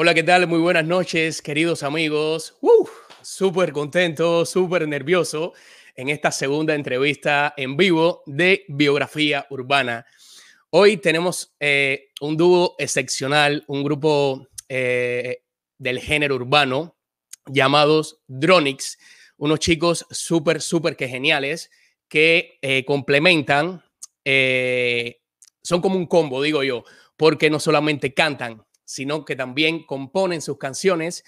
Hola, ¿qué tal? Muy buenas noches, queridos amigos. Súper contento, súper nervioso en esta segunda entrevista en vivo de Biografía Urbana. Hoy tenemos eh, un dúo excepcional, un grupo eh, del género urbano llamados Dronix, unos chicos súper, súper que geniales que eh, complementan, son como un combo, digo yo, porque no solamente cantan, sino que también componen sus canciones.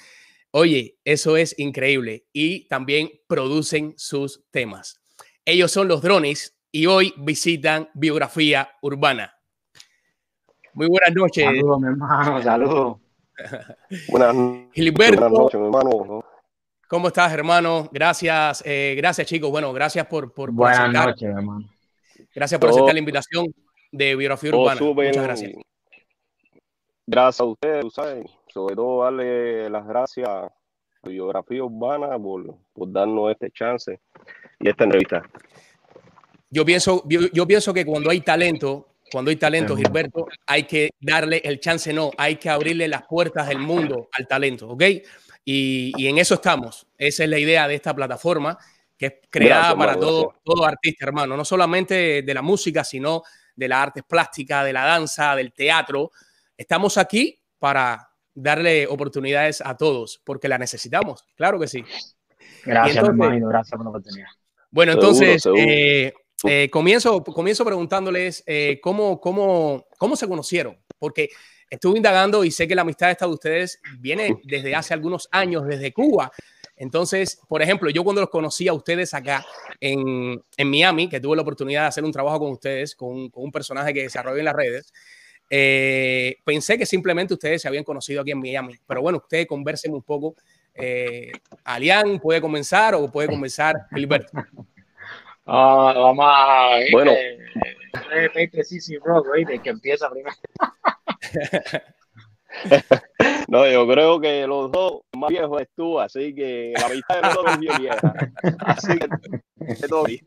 Oye, eso es increíble. Y también producen sus temas. Ellos son los drones y hoy visitan Biografía Urbana. Muy buenas noches. Saludos, mi hermano, saludos. buenas, Gilberto, buenas noches, mi hermano. ¿Cómo estás, hermano? Gracias, eh, gracias, chicos. Bueno, gracias por, por, Buenas noches, hermano. Gracias por aceptar la invitación de Biografía Urbana. Muchas gracias. Gracias a ustedes, sobre todo darle las gracias a Biografía Urbana por, darnos este chance y esta entrevista. Yo pienso, yo, pienso que cuando hay talento, cuando hay talento, Gilberto, hay que darle el chance, no, hay que abrirle las puertas del mundo al talento, ¿ok? Y, en eso estamos. Esa es la idea de esta plataforma, que es creada para todo, todo artista, hermano, no solamente de la música, sino de las artes plásticas, de la danza, del teatro, Estamos aquí para darle oportunidades a todos, porque la necesitamos, claro que sí. Gracias, hermano, gracias por la oportunidad. Bueno, entonces, eh, eh, comienzo, comienzo preguntándoles eh, cómo, cómo, cómo se conocieron, porque estuve indagando y sé que la amistad esta de ustedes viene desde hace algunos años, desde Cuba. Entonces, por ejemplo, yo cuando los conocí a ustedes acá en, Miami, que tuve la oportunidad de hacer un trabajo con ustedes, con, con un personaje que desarrolló en las redes, eh, pensé que simplemente ustedes se habían conocido aquí en Miami, pero bueno, ustedes conversen un poco. Eh, Alian puede comenzar o puede comenzar Gilberto. Ah, vamos a. Bueno, que empieza primero. no, yo creo que los dos más viejos es tú, así que la mitad de nosotros es bien vieja. Así que todo bien.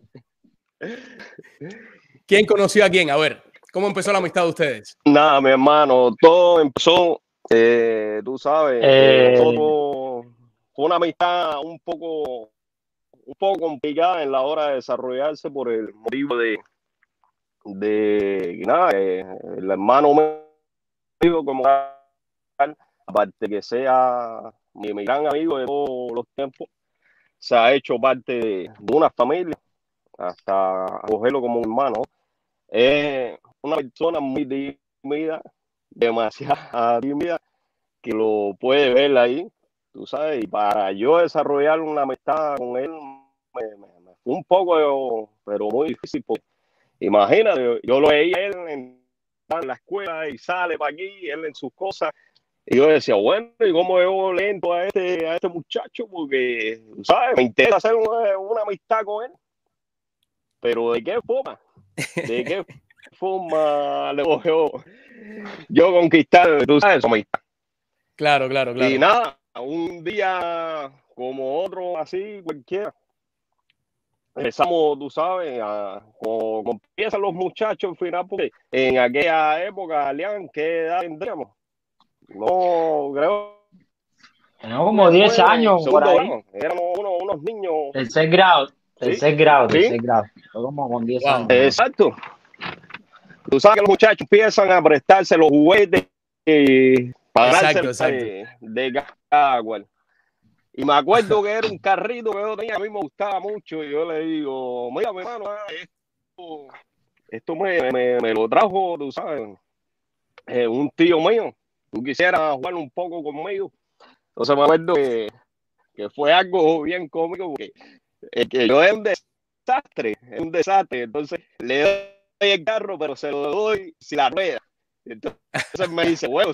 ¿Quién conoció a quién? A ver. ¿Cómo empezó la amistad de ustedes? Nada, mi hermano, todo empezó, eh, tú sabes, eh, todo fue una amistad un poco, un poco complicada en la hora de desarrollarse por el motivo de, de nada, eh, el hermano mío como aparte que sea mi, mi, gran amigo de todos los tiempos, se ha hecho parte de, una familia, hasta cogerlo como un hermano. Eh, una persona muy tímida, demasiado tímida, que lo puede ver ahí, tú sabes, y para yo desarrollar una amistad con él, me, fue un poco, pero muy difícil. imagínate, yo lo veía él en, la escuela y sale para aquí, él en sus cosas, y yo decía, bueno, ¿y cómo veo lento a este, a este muchacho? Porque, ¿sabes? Me interesa hacer una, una amistad con él. Pero ¿de qué forma? ¿De qué fuma, le yo, yo conquistar, tú sabes, Claro, claro, claro. Y nada, un día como otro así, cualquiera. Empezamos, tú sabes, a, como, empiezan los muchachos al final, porque en aquella época, León, ¿qué edad tendríamos? No, creo. Teníamos como 10 años por ahí. Éramos unos, niños. Tercer grado, tercer grado, tercer grado. Como con 10 años. Exacto. Tú sabes que los muchachos empiezan a prestarse los juguetes y pagarse de, de agua. Y me acuerdo que era un carrito que yo tenía, a mí me gustaba mucho. Y yo le digo, mira, mi hermano, ah, esto, esto me, me, lo trajo, tú sabes, eh, un tío mío. Tú quisieras jugar un poco conmigo. Entonces me acuerdo que, que fue algo bien cómico porque eh, que yo es un desastre, es un desastre. Entonces le doy el carro, pero se lo doy si la rueda. Entonces me dice, bueno,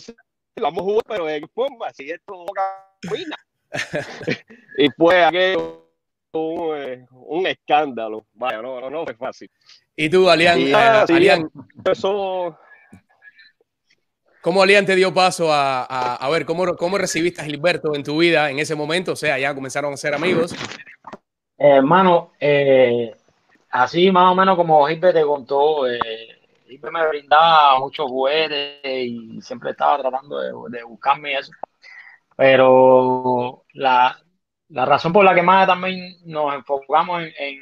vamos a jugar, pero qué forma, si esto camina. y fue aquello un, eh, un, escándalo. Vaya, no, no, no fue fácil. ¿Y tú, Alian? Y, uh, Alian eso... ¿Cómo Alian te dio paso a, a, a, ver cómo, cómo recibiste a Gilberto en tu vida en ese momento? O sea, ya comenzaron a ser amigos. Eh, hermano, eh, así más o menos como Gilbert te contó, eh, me brindaba muchos juguetes y siempre estaba tratando de, buscarme eso. Pero la, la razón por la que más también nos enfocamos en,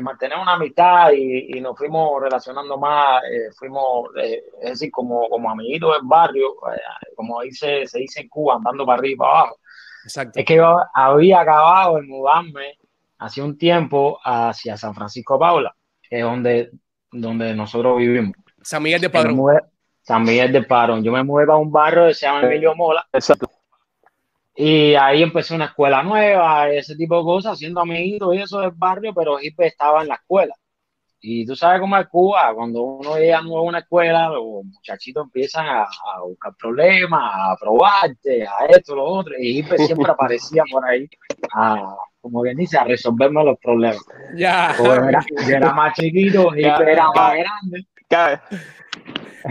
mantener una amistad y, nos fuimos relacionando más, eh, fuimos, eh, es decir, como, como amiguitos del barrio, eh, como dice, se dice en Cuba, andando para arriba y para abajo. Exacto. Es que yo había acabado de mudarme hace un tiempo hacia San Francisco Paula, que es donde, donde nosotros vivimos. San Miguel de Padrón. San Miguel de Padrón. Yo me mudé para un barrio que se llama Emilio Mola. Exacto. Y ahí empecé una escuela nueva, ese tipo de cosas, haciendo amiguitos y eso del barrio, pero Hipe estaba en la escuela. Y tú sabes cómo es Cuba, cuando uno llega nuevo a una escuela, los muchachitos empiezan a, buscar problemas, a probarte, a esto, lo otro, y Hipe siempre aparecía por ahí, a, como bien dice, a resolverme los problemas. Ya. Era, yo era más chiquito, Hipe era más grande.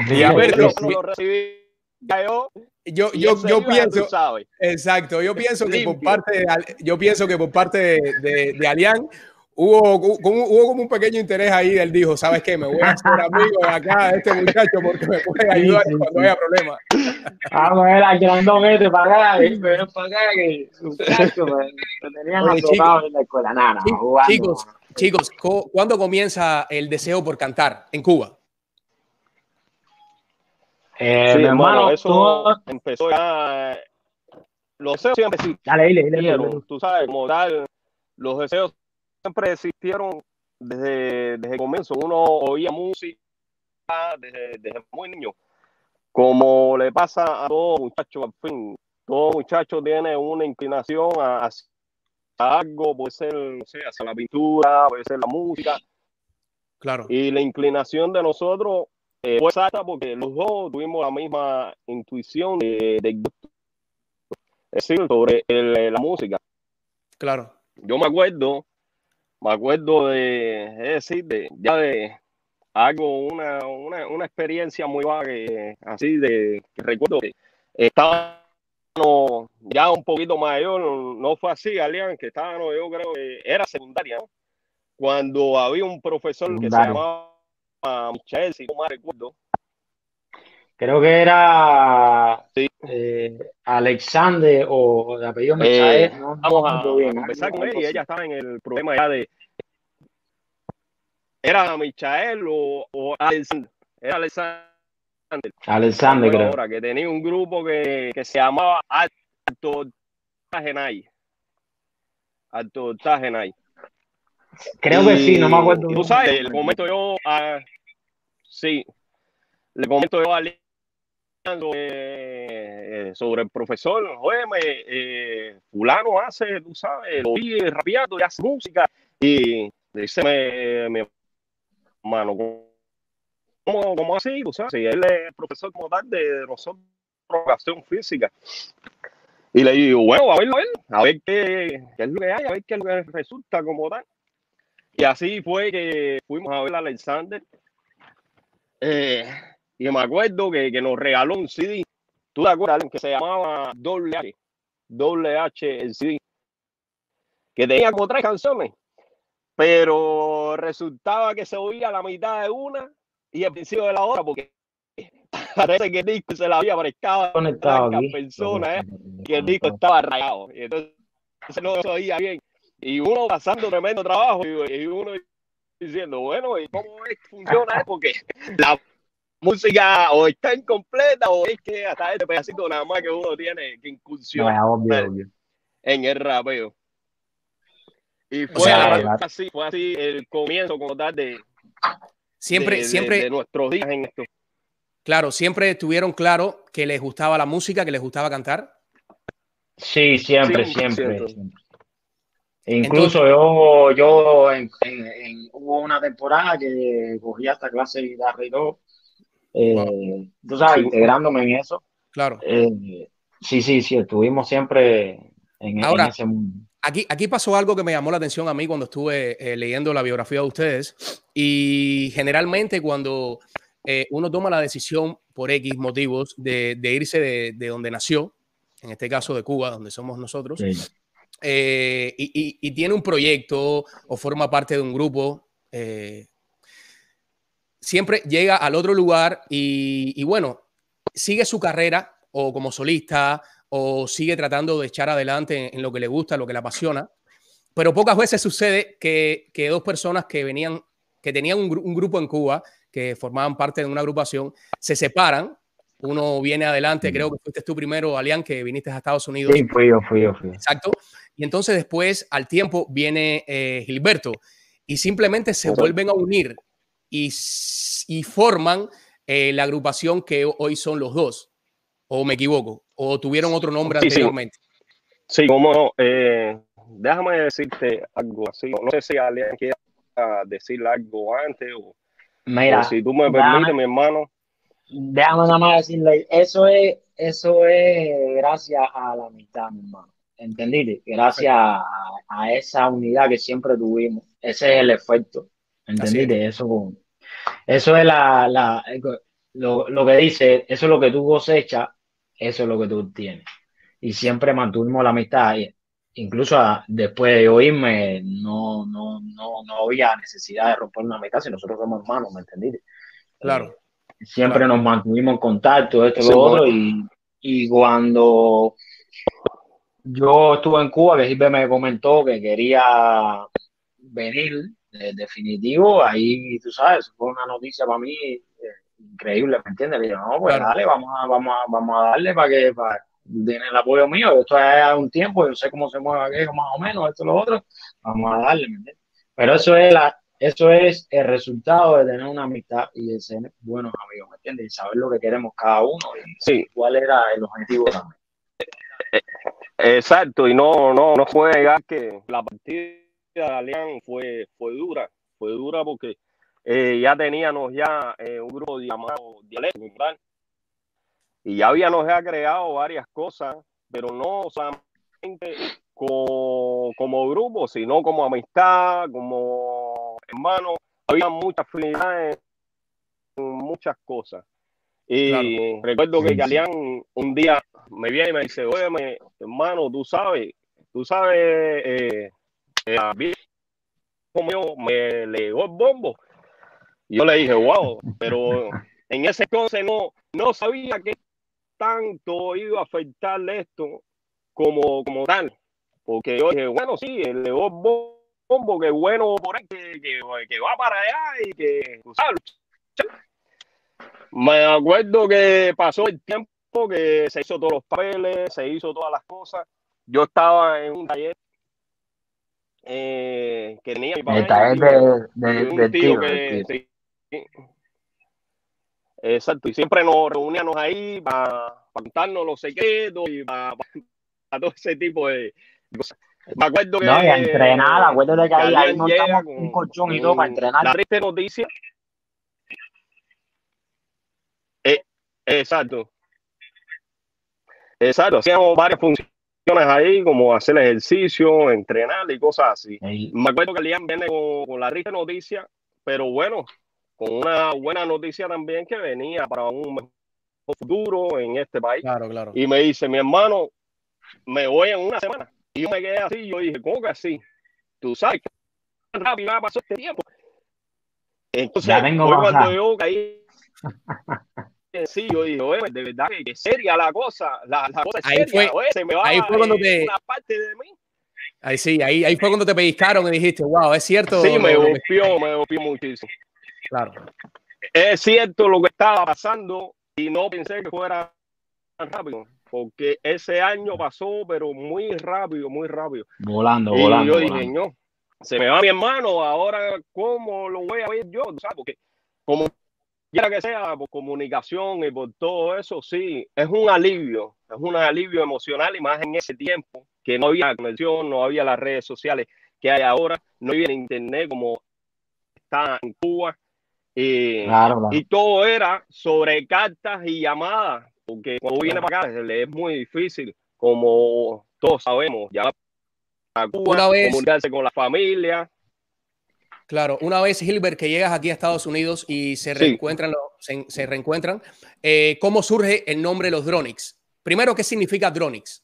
Y a ver, lo, lo recibí yo, yo, yo, yo pienso, exacto, yo pienso que por parte de, yo pienso que por parte de, de, de Alian hubo, hubo, hubo, como un pequeño interés ahí. Él dijo, ¿sabes qué? Me voy a hacer amigo de acá de este muchacho porque me puede ayudar cuando haya problemas. Vamos a ver, alquilando vete para acá, y para acá, que muchacho me, tenían chicos, en la escuela. Nada, chicos, chicos, ¿cuándo comienza el deseo por cantar en Cuba? Eh, mi hermano, eso empezó ya. Los deseos siempre existieron. Tú sabes, como tal, los deseos siempre existieron desde, desde el comienzo. Uno oía música desde, desde muy niño. Como le pasa a todo muchacho, al fin, todo muchacho tiene una inclinación a, algo, puede ser, no sé, hacia la pintura, puede ser la música. Claro. Y la inclinación de nosotros eh, fue exacta porque los dos tuvimos la misma intuición de, decir, sobre la música. Claro. Yo me acuerdo, me acuerdo de, es decir, de, ya de algo, una, una, una experiencia muy vaga, así de, que recuerdo que estaba ya un poquito mayor, no fue así, Alian, que estaba, yo creo que era secundaria, cuando había un profesor que se llamaba Chelsea, no me recuerdo. Creo que era eh, Alexander o de apellido eh, vamos a, empezar con él y ella estaba en el problema ya de. ¿Era Michael o, o Alexander? Era Alexander. Alexander, creo. Ahora, que tenía un grupo que, que se llamaba Alto Tajenay. Alto Tajenay. Creo que sí, no me acuerdo. Tú sabes, el momento yo, uh, sí, le comento yo a eh, sobre el profesor, oye, eh, fulano hace, tú sabes, lo vi rapeando y hace música, y dice mi hermano, ¿cómo, ¿cómo, así? Tú sabes, él es profesor como tal de nosotros, educación física. Y le digo, bueno, a ver, a ver, a ver qué, es lo que hay, a ver qué resulta como tal. Y así fue que fuimos a ver a Alexander. Eh, y me acuerdo que, que, nos regaló un CD. ¿Tú te acuerdas? Que se llamaba Doble H. Doble H el CD. Que tenía como tres canciones. Pero resultaba que se oía la mitad de una y el principio de la otra, porque parece que el disco se la había prestado a las personas, ¿eh? que el disco estaba rayado. Y entonces no se oía bien y uno pasando tremendo trabajo y, uno diciendo, bueno, ¿y cómo es que funciona? Porque la música o está incompleta o es que hasta este pedacito nada más que uno tiene que incursionar en el rapeo. Y fue, así, fue así el comienzo como tal de, siempre, siempre, de nuestros días en esto. Claro, siempre estuvieron claro que les gustaba la música, que les gustaba cantar. Sí, siempre, siempre. Incluso yo, yo en, hubo una temporada que cogí hasta clase de guitarra y todo. Eh, Tú sabes, integrándome en eso. Claro. Eh, sí, sí, sí, estuvimos siempre en, Ahora, ese mundo. Aquí, aquí pasó algo que me llamó la atención a mí cuando estuve eh, leyendo la biografía de ustedes. Y generalmente cuando uno toma la decisión por X motivos de, de irse de, de, donde nació, en este caso de Cuba, donde somos nosotros, sí eh, y, tiene un proyecto o forma parte de un grupo, eh, siempre llega al otro lugar y, bueno, sigue su carrera o como solista o sigue tratando de echar adelante en, lo que le gusta, lo que le apasiona. Pero pocas veces sucede que, que dos personas que venían, que tenían un, un, grupo en Cuba, que formaban parte de una agrupación, se separan. Uno viene adelante, creo que fuiste tú primero, Alian, que viniste a Estados Unidos. Sí, fui yo, fui yo, fui. Exacto. Y entonces después, al tiempo, viene eh, Gilberto y simplemente se vuelven a unir y, y forman eh, la agrupación que hoy son los dos. ¿O me equivoco? ¿O tuvieron otro nombre anteriormente? Sí, como eh, déjame decirte algo así. No sé si alguien quiere decir algo antes o, Mira, si tú me permites, mi hermano. Déjame nada más decirle, eso es, eso es gracias a la amistad, mi hermano. ¿Entendiste? Gracias a, esa unidad que siempre tuvimos. Ese es el efecto. ¿Entendiste? Eso, eso es la, la lo, lo, que dice, eso es lo que tú cosechas, eso es lo que tú tienes. Y siempre mantuvimos la amistad. Incluso después de oírme, no, no, no, no había necesidad de romper una amistad si nosotros somos hermanos, ¿me entendiste? Claro. Eh, siempre nos mantuvimos en contacto, esto y lo otro, y, y cuando yo estuve en Cuba, que Gilbert me comentó que quería venir, de definitivo, ahí tú sabes, fue una noticia para mí eh, increíble, ¿me entiendes? Le dije, no, pues dale, vamos a, vamos, a, vamos a darle para que para tener el apoyo mío. Esto es un tiempo, yo sé cómo se mueve aquello más o menos, esto y lo otro, vamos a darle, ¿me entiendes? Pero eso es la, eso es el resultado de tener una amistad y de ser buenos amigos, ¿me entiendes? Y saber lo que queremos cada uno y sí. cuál era el objetivo también. Exacto, y no, no, no fue negar que la partida de Alian fue, fue dura, fue dura porque eh, ya teníamos ya eh, un grupo llamado Dialecto, Y ya habíamos ya creado varias cosas, pero no solamente como, como grupo, sino como amistad, como hermano. Había muchas afinidades en muchas cosas. Y recuerdo que Galeán un día me viene y me dice, oye, hermano, tú sabes, tú sabes, eh, como me legó el bombo. Yo le dije, wow, pero en ese entonces no, no sabía que tanto iba a afectarle esto como, como tal. Porque yo dije, bueno, sí, el el bombo, que bueno por ahí, que, va para allá y que, sabes, me acuerdo que pasó el tiempo que se hizo todos los papeles, se hizo todas las cosas. Yo estaba en un taller eh, que tenía mi El taller de, tío, que, Exacto, y siempre nos reuníamos ahí para, contarnos los secretos y para, todo ese tipo de cosas. Me acuerdo que. No, y a entrenar, acuérdate que ahí, ahí montamos un colchón y todo para entrenar. La triste noticia Exacto. Exacto, hacíamos varias funciones ahí, como hacer ejercicio, entrenar y cosas así. Me acuerdo que Liam viene con, la risa noticia, pero bueno, con una buena noticia también que venía para un mejor futuro en este país. Claro, claro. Y me dice, mi hermano, me voy en una semana. Y yo me quedé así, yo dije, ¿cómo que así? Tú sabes que rápido pasó este tiempo. Entonces, ya vengo cuando yo caí sí, yo dije, oye, de verdad que es seria la cosa, la, la cosa es ahí seria, fue, se me va ahí fue cuando te, una parte de mí. Ahí sí, ahí, ahí fue cuando te pellizcaron y dijiste, wow, es cierto. Sí, me golpeó, me golpeó muchísimo. Claro. Es cierto lo que estaba pasando y no pensé que fuera tan rápido, porque ese año pasó, pero muy rápido, muy rápido. Volando, y volando. yo dije, no, se me va mi hermano, ahora, ¿cómo lo voy a ver yo? ¿Sabes? Porque como quiera que sea por comunicación y por todo eso, sí, es un alivio, es un alivio emocional y más en ese tiempo que no había conexión, no había las redes sociales que hay ahora, no había internet como está en Cuba. Y, y todo era sobre cartas y llamadas, porque cuando viene para acá es muy difícil, como todos sabemos, ya a Cuba, comunicarse con la familia, Claro, una vez Hilbert que llegas aquí a Estados Unidos y se reencuentran, se, reencuentran eh, ¿cómo surge el nombre de los Dronix? Primero, ¿qué significa Dronix?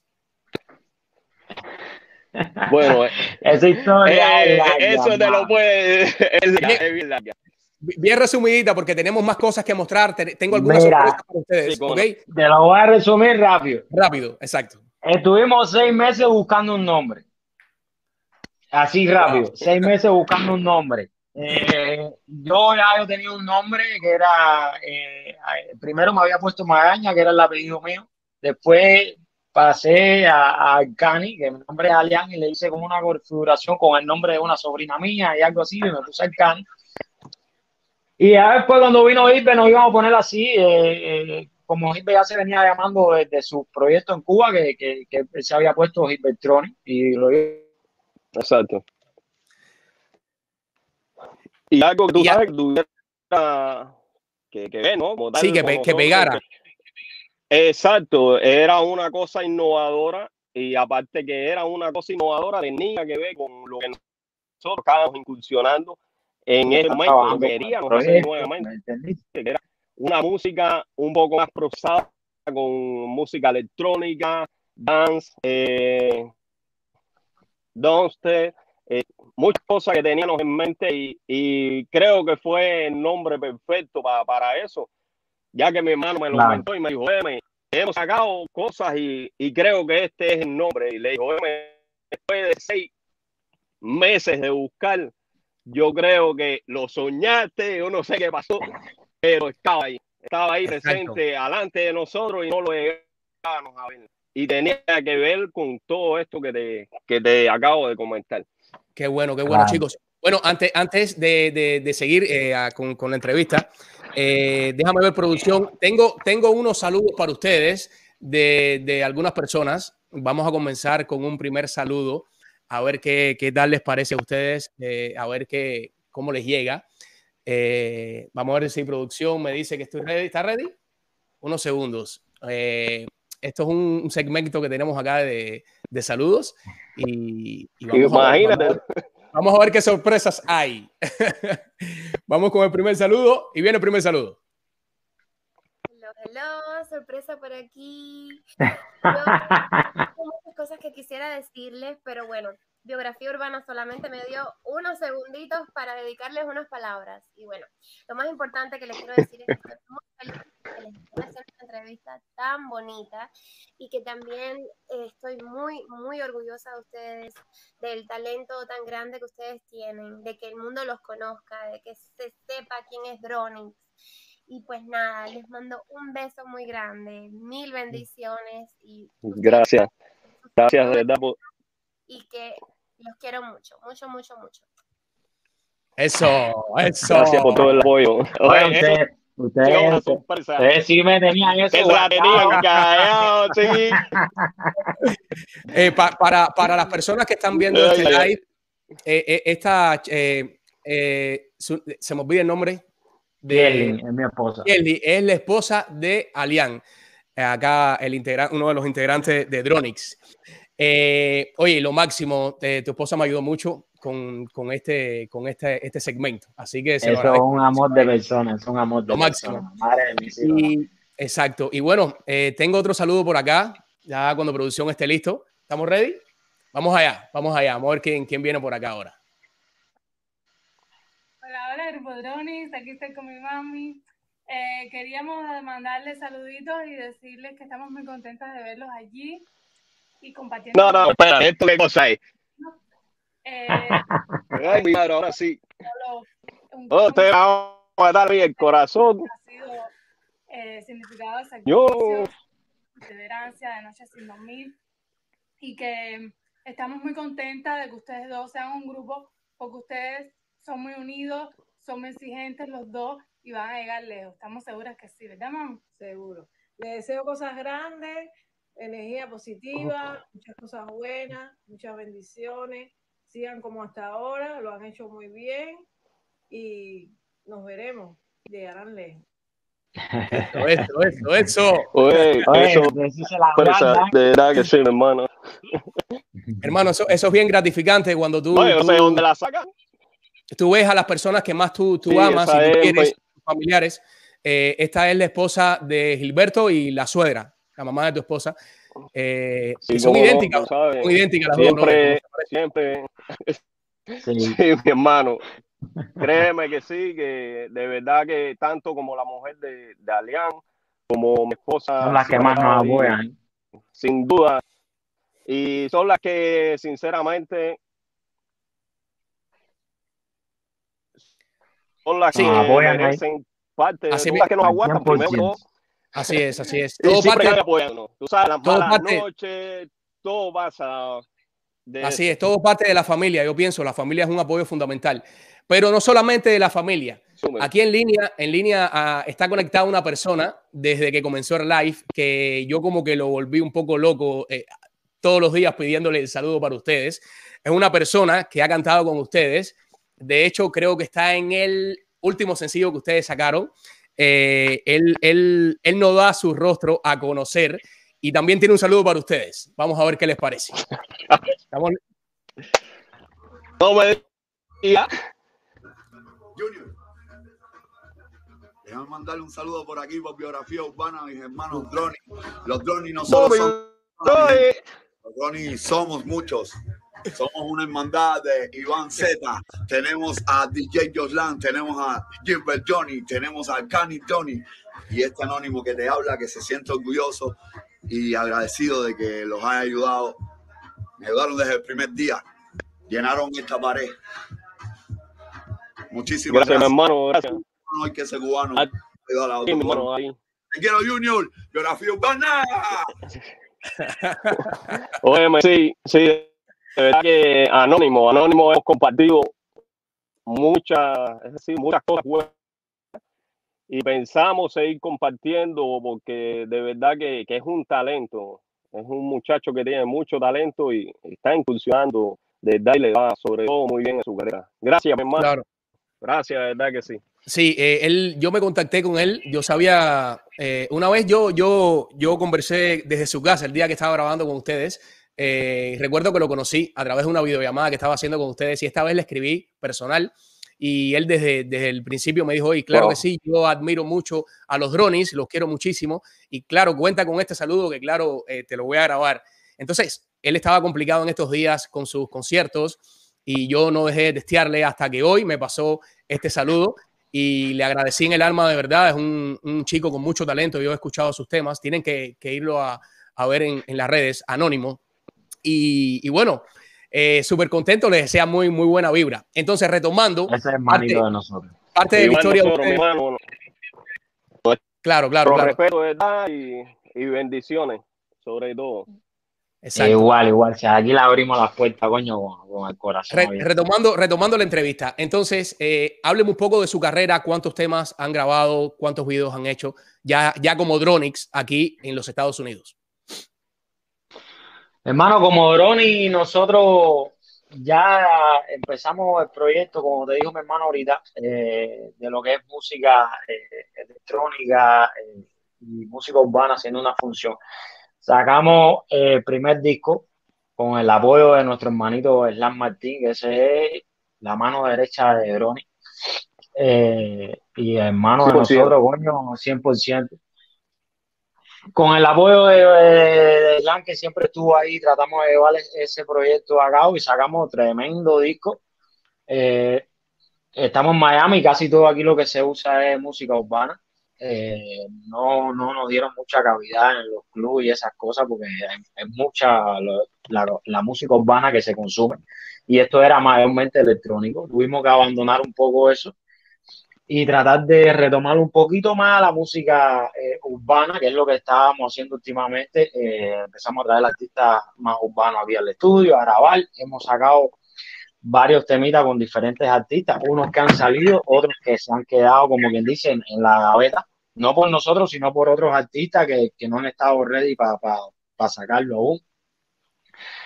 Bueno, esa historia eh, eso te lo puede. Es, bien resumidita porque tenemos más cosas que mostrar. Tengo algunas sorpresas para ustedes. Te lo voy a resumir rápido. Rápido, exacto. Estuvimos seis meses buscando un nombre. Así rápido, seis meses buscando un nombre. Eh, yo ya yo tenía un nombre que era, eh, primero me había puesto Magaña, que era el apellido mío. Después pasé a, a Cani, que mi nombre es Alian, y le hice como una configuración con el nombre de una sobrina mía y algo así, y me puse Cani. Y ya después cuando vino Irbe nos íbamos a poner así, eh, como Irbe ya se venía llamando desde su proyecto en Cuba, que, que, que se había puesto Tronic y lo Exacto. Y algo que tú sabes que que, ¿no? sí, que, que pegara. Exacto, era una cosa innovadora y aparte que era una cosa innovadora tenía que ver con lo que nosotros estábamos incursionando en ese momento, queríamos hacer nuevamente, que era una música un poco más procesada con música electrónica, dance, eh, dance, eh, muchas cosas que teníamos en mente y, y, creo que fue el nombre perfecto para, para eso ya que mi hermano me lo comentó y me dijo, hemos sacado cosas y, y, creo que este es el nombre. Y le dijo, después de seis meses de buscar, yo creo que lo soñaste, yo no sé qué pasó, pero estaba ahí, estaba ahí presente, alante de nosotros y no lo llegábamos a ver. Y tenía que ver con todo esto que te, que te acabo de comentar. Qué bueno, qué bueno, chicos. Bueno, antes, antes de, de, seguir eh, con, con, la entrevista, eh, déjame ver producción. Tengo, tengo unos saludos para ustedes de, de, algunas personas. Vamos a comenzar con un primer saludo, a ver qué, qué tal les parece a ustedes, eh, a ver qué, cómo les llega. vamos a ver si producción me dice que estoy ready. ¿Está ready? Unos segundos. Esto es un segmento que tenemos acá de, de saludos. Y, y vamos Imagínate. Vamos a ver qué sorpresas hay. Vamos con el primer saludo y viene el primer saludo. Hello, hello, sorpresa por aquí. Yo, muchas cosas que quisiera decirles, pero bueno, biografía urbana solamente me dio unos segunditos para dedicarles unas palabras. Y bueno, lo más importante que les quiero decir es que estoy muy feliz que les esté haciendo esta entrevista tan bonita y que también eh, estoy muy, muy orgullosa de ustedes, del talento tan grande que ustedes tienen, de que el mundo los conozca, de que se sepa quién es Dronix. Y pues nada, les mando un beso muy grande, mil bendiciones y... Gracias. Gracias, de verdad. Y que los quiero mucho, mucho, mucho, mucho. Eso, eso. Gracias por todo el apoyo. Oye, ustedes, ustedes, sí me tenían eso. Callado, sí. eh, pa, para, para las personas que están viendo este live, eh, eh, esta, eh, eh, su, se me olvida el nombre. De, Kelly, es mi esposa. Kelly, es la esposa de Alian, acá el integra uno de los integrantes de Dronix. Eh, oye, lo máximo, eh, tu esposa me ayudó mucho con, con, este, con este, este segmento. Así que Eso es un amor de personas, es un amor de lo máximo. Y, exacto. Y bueno, eh, tengo otro saludo por acá, ya cuando producción esté listo. ¿Estamos ready? Vamos allá, vamos allá. Vamos a ver quién, quién viene por acá ahora. Hola, hola, Herbodronis. Aquí estoy con mi mami. Eh, queríamos mandarles saluditos y decirles que estamos muy contentas de verlos allí y compartiendo. No, no, espera, esto qué cosa es. Eh, Ay, mi madre, ahora sí. Oh, te va a dar el corazón. Ha sido eh, significado de sacrificio, perseverancia de Noche Sin Dormir y que estamos muy contentas de que ustedes dos sean un grupo porque ustedes son muy unidos, son muy exigentes los dos y van a llegar lejos. Estamos seguras que sí, ¿verdad, mamá? Seguro. Les deseo cosas grandes, energía positiva, muchas cosas buenas, muchas bendiciones. Sigan como hasta ahora, lo han hecho muy bien y nos veremos. Llegarán lejos. Eso, eso, eso, eso. Oye, eso, de verdad que sí, hermano. Hermano, eso, eso, es bien gratificante cuando tú. Oye, tú, sé dónde la sacan. Tú ves a las personas que más tú, tú amas y tú quieres, pues. familiares. Eh, esta es la esposa de Gilberto y la suegra la mamá de tu esposa. Eh, son idénticas, son idénticas las siempre, dos. Siempre, sí. mi hermano. Créeme que sí, que de verdad que tanto como la mujer de, de Alián, como mi esposa. Son las que más nos apoyan. Sin duda. Y son las que, sinceramente, son las que apoyan parte, así las que nos aguantan primero. Así es, así es. Todo parte, apoyando. Tú sabes, las todo malas noches, todo pasa. así es, todo parte de la familia. Yo pienso, la familia es un apoyo fundamental. Pero no solamente de la familia. Aquí en línea, en línea ah, está conectada una persona desde que comenzó el live que yo como que lo volví un poco loco eh, todos los días pidiéndole el saludo para ustedes. Es una persona que ha cantado con ustedes. De hecho, creo que está en el último sencillo que ustedes sacaron. Eh, él, él, él no da su rostro a conocer y también tiene un saludo para ustedes. Vamos a ver qué les parece. No me Junior. Déjame mandarle un saludo por aquí por biografía urbana a mis hermanos Droni. Los Droni no solo son. Droni somos muchos. Somos una hermandad de Iván Z. Tenemos a DJ Joslan, tenemos a Gilbert Johnny, tenemos a Cani Johnny y este anónimo que te habla, que se siente orgulloso y agradecido de que los haya ayudado. Me ayudaron desde el primer día. Llenaron esta pared. Muchísimas gracias. gracias. hermano. Gracias. No hay que ser cubano. A, a sí, hermano, ahí. Te quiero, Junior. Biografía urbana. Oye, sí, sí. De verdad que Anónimo, Anónimo hemos compartido muchas, es decir, muchas cosas buenas y pensamos seguir compartiendo porque de verdad que, que, es un talento, es un muchacho que tiene mucho talento y, está incursionando de y le va sobre todo muy bien en su carrera. Gracias, mi hermano. Claro. Gracias, de verdad que sí. Sí, eh, él, yo me contacté con él. Yo sabía, eh, una vez yo, yo, yo conversé desde su casa el día que estaba grabando con ustedes. Eh, recuerdo que lo conocí a través de una videollamada que estaba haciendo con ustedes y esta vez le escribí personal y él desde, desde el principio me dijo, y claro que sí, yo admiro mucho a los drones, los quiero muchísimo y claro, cuenta con este saludo que claro, te lo voy a grabar. Entonces, él estaba complicado en estos días con sus conciertos y yo no dejé de testearle hasta que hoy me pasó este saludo y le agradecí en el alma de verdad. Es un, un chico con mucho talento, yo he escuchado sus temas, tienen que, que irlo a, a, ver en, en, las redes, anónimo. Y, y bueno, eh, súper contento, les desea muy, muy buena vibra. Entonces, retomando. Ese es parte, de nosotros. Parte de la historia. claro, claro, claro. respeto, verdad, y, y bendiciones, sobre todo. Igual, igual. Si aquí le abrimos las puertas, coño, con, el corazón. retomando, retomando la entrevista. Entonces, eh, hábleme un poco de su carrera, cuántos temas han grabado, cuántos videos han hecho, ya, ya como Dronix aquí en los Estados Unidos. Hermano, como Dronix, nosotros ya empezamos el proyecto, como te dijo mi hermano ahorita, eh, de lo que es música eh, electrónica eh, y música urbana haciendo una función. Sacamos el primer disco con el apoyo de nuestro hermanito Slam Martín, que ese es la mano derecha de Brony. Eh, y hermano de nosotros, coño, 100%. Con el apoyo de, Slam, que siempre estuvo ahí, tratamos de llevar ese proyecto a cabo y sacamos tremendo disco. Eh, estamos en Miami, casi todo aquí lo que se usa es música urbana. Eh, no, no nos dieron mucha cavidad en los clubes y esas cosas porque es mucha la, música urbana que se consume y esto era mayormente electrónico. Tuvimos que abandonar un poco eso y tratar de retomar un poquito más la música eh, urbana, que es lo que estábamos haciendo últimamente. Eh, empezamos a traer artistas más urbanos aquí al estudio, a grabar. Hemos sacado varios temitas con diferentes artistas, unos que han salido, otros que se han quedado, como quien dice, en, la gaveta, no por nosotros, sino por otros artistas que, que no han estado ready para pa, sacarlo aún.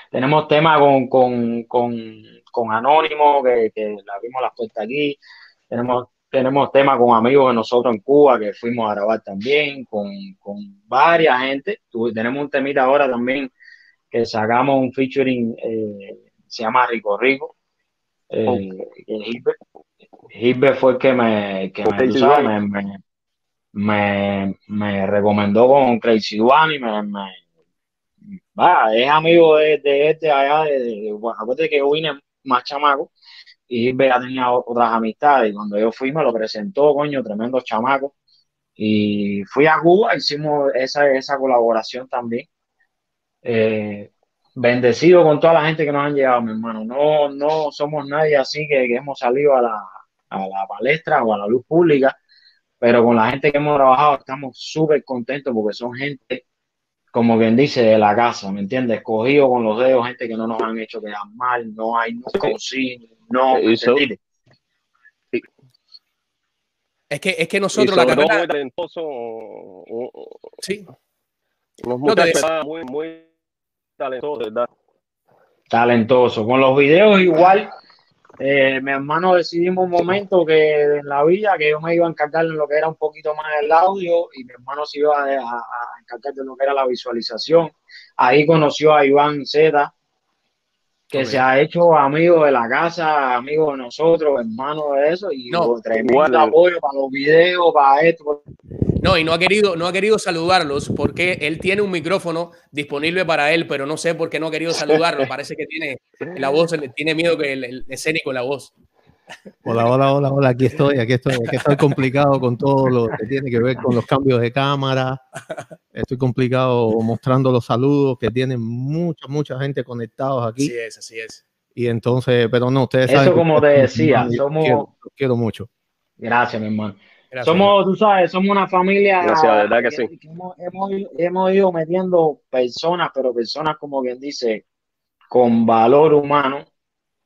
Tenemos temas con, con, con, con Anónimo, que, que la vimos las puertas aquí. Tenemos, tenemos temas con amigos de nosotros en Cuba, que fuimos a grabar también, con, con varias gente. tenemos un temita ahora también que sacamos un featuring, eh, se llama Rico Rico, eh, Hilbert, fue el que me, que me, me, me, recomendó con Crazy One y me, va, es amigo de, de este allá, de, de, que vine más chamaco y Gilbert tenía otras amistades. Y cuando yo fui, me lo presentó, coño, tremendo chamaco. Y fui a Cuba, hicimos esa, esa colaboración también. Eh, bendecido con toda la gente que nos han llegado, mi hermano. No, no somos nadie así que, que hemos salido a la, a la palestra o a la luz pública, pero con la gente que hemos trabajado estamos súper contentos porque son gente, como quien dice, de la casa, ¿me entiendes? Escogido con los dedos, gente que no nos han hecho quedar mal, no hay no no. Eso, es que, es que nosotros la carrera... Muy talentoso. Sí. muy, muy talentoso, ¿verdad? Talentoso. Con los videos igual, eh, mi hermano decidimos un momento que en la vida que yo me iba a encargar de lo que era un poquito más el audio y mi hermano se iba a, a encargar de lo que era la visualización. Ahí conoció a Iván Zeta, que se ha hecho amigo de la casa, amigo de nosotros, hermano de eso, y no, tremendo apoyo para los videos, para esto. No, y no ha querido, no ha querido saludarlos porque él tiene un micrófono disponible para él, pero no sé por qué no ha querido saludarlos. Parece que tiene la voz, tiene miedo que el, el escénico la voz. Hola, hola, hola, hola, aquí estoy, aquí estoy, aquí estoy complicado con todo lo que tiene que ver con los cambios de cámara. Estoy complicado mostrando los saludos que tienen mucha, mucha gente conectados aquí. Así es, así es. Y entonces, pero no, ustedes Eso saben. como te decía, somos. Quiero, quiero, mucho. Gracias, mi hermano. somos, tú sabes, somos una familia. Gracias, verdad que, sí. hemos, hemos ido metiendo personas, pero personas como quien dice, con valor humano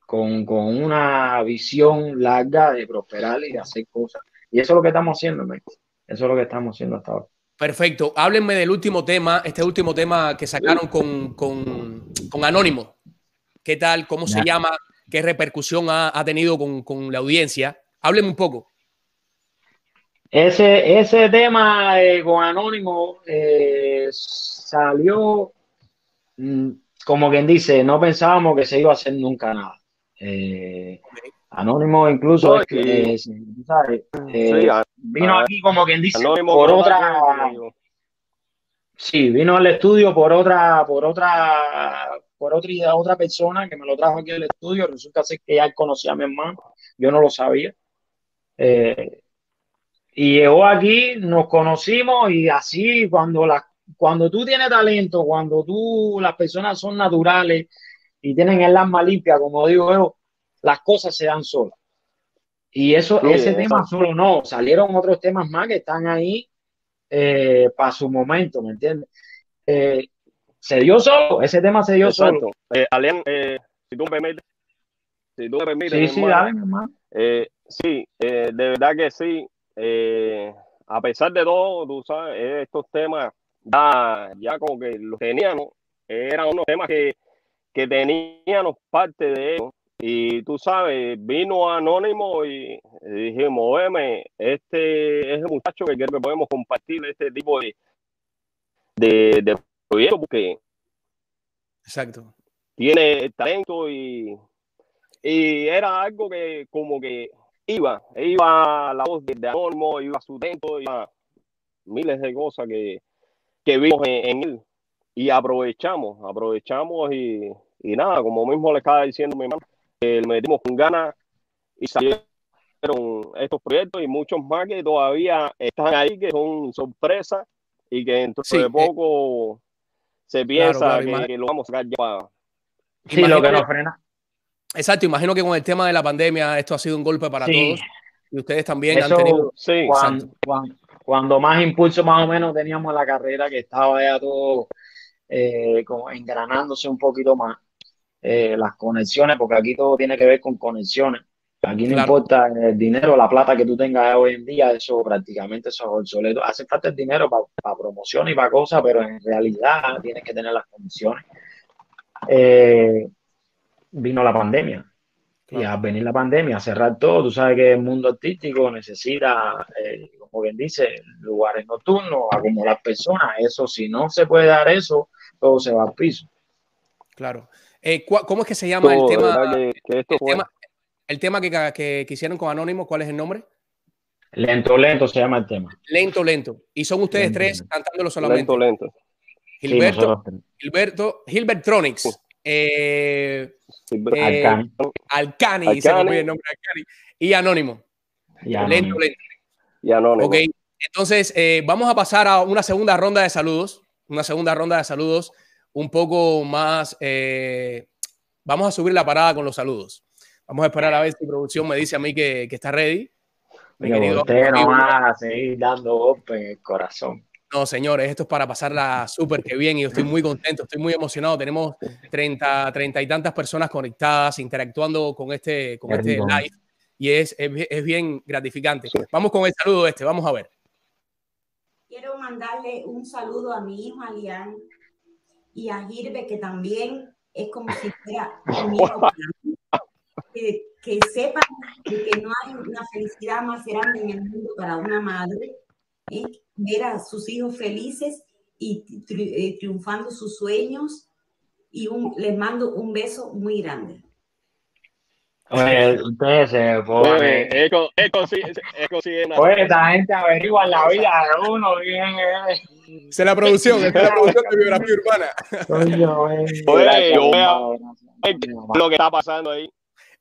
con, con, una visión larga de prosperar y de hacer cosas. Y eso es lo que estamos haciendo, Eso es lo que estamos haciendo hasta ahora. Perfecto. Háblenme del último tema, este último tema que sacaron con, con, con Anónimo. ¿Qué tal? ¿Cómo se llama? ¿Qué repercusión ha, ha tenido con, con, la audiencia? Háblenme un poco. Ese, ese tema eh, con Anónimo eh, salió, mm, como quien dice, no pensábamos que se iba a hacer nunca nada. Eh, Anónimo incluso que, eh, vino aquí como quien dice por otra sí vino al estudio por otra por otra por otra otra persona que me lo trajo aquí al estudio. Resulta ser que ya conocía a mi hermano. Yo no lo sabía. Eh, y llegó aquí nos conocimos y así cuando la cuando tú tienes talento cuando tú las personas son naturales y tienen el alma limpia, como digo yo, las cosas se dan solas. Y eso, ese tema solo no, salieron otros temas más que están ahí eh, para su momento, ¿me entiendes? Eh, se dio solo, ese tema se dio solo. Eh, eh, si tú me permites, si tú me permites, sí, sí, dale, hermano. sí, de verdad que sí. a pesar de todo, tú sabes, estos temas ya, ya como que los teníamos, eran unos temas que que teníamos parte de ellos. Y tú sabes, vino Anónimo y dijimos, oye, este es el muchacho que podemos compartir este tipo de, de, de proyectos porque Exacto. tiene talento y, y era algo que como que iba, iba la voz de, Anónimo, iba su talento, iba miles de cosas que, que vimos en él y aprovechamos, aprovechamos y y nada, como mismo le estaba diciendo mi hermano, le metimos con ganas y salieron estos proyectos y muchos más que todavía están ahí, que son sorpresas y que entonces de eh, poco se piensa que, lo vamos a sacar ya. Sí, lo que nos frena. Exacto, imagino que con el tema de la pandemia esto ha sido un golpe para todos y ustedes también han tenido... Sí, cuando, cuando, más impulso más o menos teníamos la carrera que estaba ya todo eh, como engranándose un poquito más eh, las conexiones, porque aquí todo tiene que ver con conexiones. Aquí no importa el dinero, la plata que tú tengas hoy en día, eso prácticamente eso es obsoleto. Hace falta el dinero para promoción y para cosas, pero en realidad tienes que tener las condiciones. Eh, vino la pandemia. Y al venir la pandemia, a cerrar todo, tú sabes que el mundo artístico necesita, eh, como bien dice, lugares nocturnos, acumular personas. Eso, si no se puede dar eso, todo se va al piso. Claro. Eh, ¿Cómo es que se llama el tema? el, tema que, que, hicieron con Anónimo, ¿cuál es el nombre? Lento, lento se llama el tema. Lento, lento. Y son ustedes tres cantándolo solamente. Lento, lento. Gilberto, Gilberto, Gilbertronics. eh, Alcani. Alcani, se me el nombre Alcani, y Anónimo. Y Anónimo. Lento, lento. Y Anónimo. Ok, entonces vamos a pasar a una segunda ronda de saludos, una segunda ronda de saludos un poco más, vamos a subir la parada con los saludos. Vamos a esperar a ver si producción me dice a mí que, que está ready. Mi querido, usted no va a seguir dando golpes en el corazón. No, señores, esto es para pasarla súper que bien y yo estoy muy contento, estoy muy emocionado. Tenemos 30, 30 y tantas personas conectadas, interactuando con este, con este live y es, es, bien gratificante. Vamos con el saludo este, vamos a ver. Quiero mandarle un saludo a mi hijo Alián y a Girbe, que también es como si fuera hijo que, sepan que no hay una felicidad más grande en el mundo para una madre, ¿eh? ver a sus hijos felices y eh, triunfando sus sueños. Y un, les mando un beso muy grande. Oye, ustedes se ponen. Eco, eco, Oye, esta gente averigua la vida de uno bien. Eh. Es la producción, es la producción de biografía urbana. Oye, yo veo lo que está pasando ahí.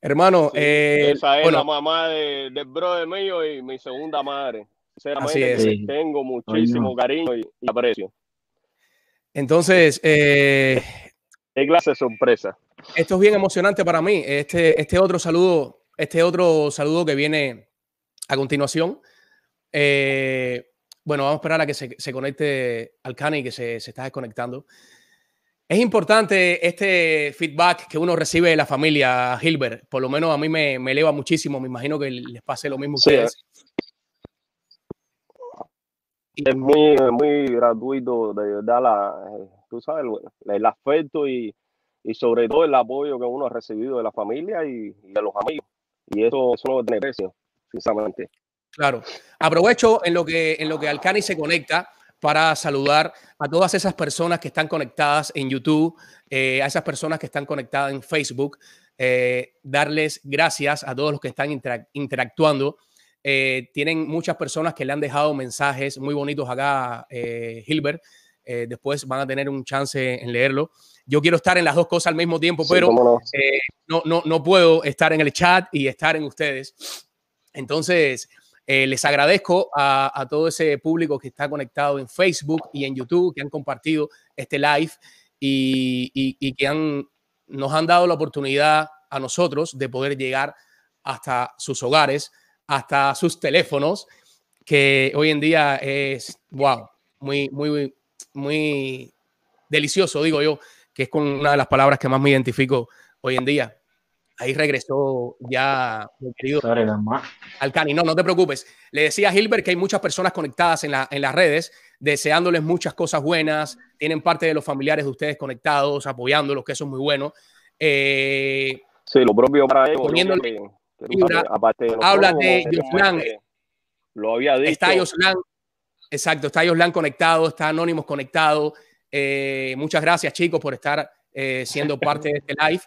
Hermano, eh, esa es la mamá de, del brother mío y mi segunda madre. Así es. tengo muchísimo cariño y, aprecio. Entonces, eh, qué clase de sorpresa. Esto es bien emocionante para mí. Este, este otro saludo, este otro saludo que viene a continuación. Eh, bueno, vamos a esperar a que se, se conecte al Cani que se, se está desconectando. Es importante este feedback que uno recibe de la familia, Hilbert. Por lo menos a mí me, eleva muchísimo. Me imagino que les pase lo mismo a ustedes. Es muy, muy gratuito, de verdad, la, tú sabes, el, afecto y, sobre todo el apoyo que uno ha recibido de la familia y, de los amigos. Y eso, eso no tiene precio, sinceramente. Claro. Aprovecho en lo que, en lo que Alcani se conecta para saludar a todas esas personas que están conectadas en YouTube, eh, a esas personas que están conectadas en Facebook, eh, darles gracias a todos los que están interactuando. Eh, tienen muchas personas que le han dejado mensajes muy bonitos acá, Hilbert. después van a tener un chance en leerlo. Yo quiero estar en las dos cosas al mismo tiempo, pero no. no, no, no puedo estar en el chat y estar en ustedes. Entonces, eh, les agradezco a, todo ese público que está conectado en Facebook y en YouTube, que han compartido este live y, que nos han dado la oportunidad a nosotros de poder llegar hasta sus hogares, hasta sus teléfonos, que hoy en día es, wow, muy, muy, muy delicioso, digo yo, que es con una de las palabras que más me identifico hoy en día ahí regresó ya mi querido Alcani. No, no te preocupes. Le decía a Hilbert que hay muchas personas conectadas en, la, en las redes, deseándoles muchas cosas buenas. Tienen parte de los familiares de ustedes conectados, apoyándolos, que eso es muy bueno. Eh, sí, lo propio para ellos. habla de Yoslan. Lo había dicho. Está Yoslan. Exacto, está Yoslan conectado, está Anónimos conectado. Eh, muchas gracias, chicos, por estar eh, siendo parte de este live.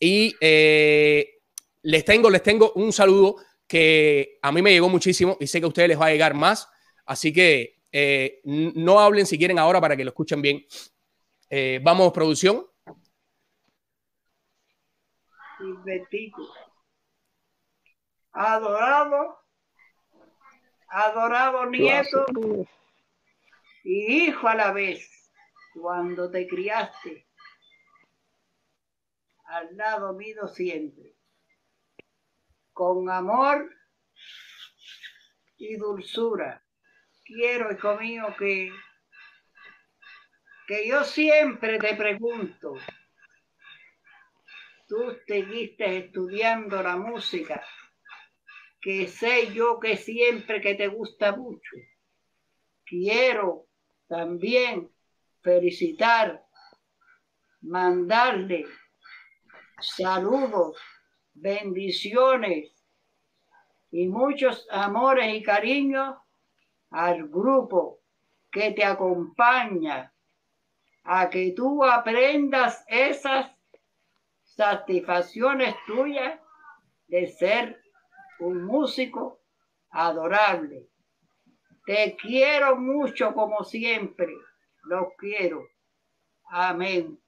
Y eh, les tengo, les tengo un saludo que a mí me llegó muchísimo y sé que a ustedes les va a llegar más. Así que eh, no hablen si quieren ahora para que lo escuchen bien. Eh, vamos, producción. Adorado, adorado nieto y hijo a la vez, cuando te criaste al lado mío siempre, con amor y dulzura. Quiero, hijo mío, que, que yo siempre te pregunto, tú seguiste estudiando la música, que sé yo que siempre que te gusta mucho. Quiero también felicitar, mandarle saludos, bendiciones y muchos amores y cariños al grupo que te acompaña a que tú aprendas esas satisfacciones tuyas de ser un músico adorable. Te quiero mucho como siempre. Los quiero. Amén.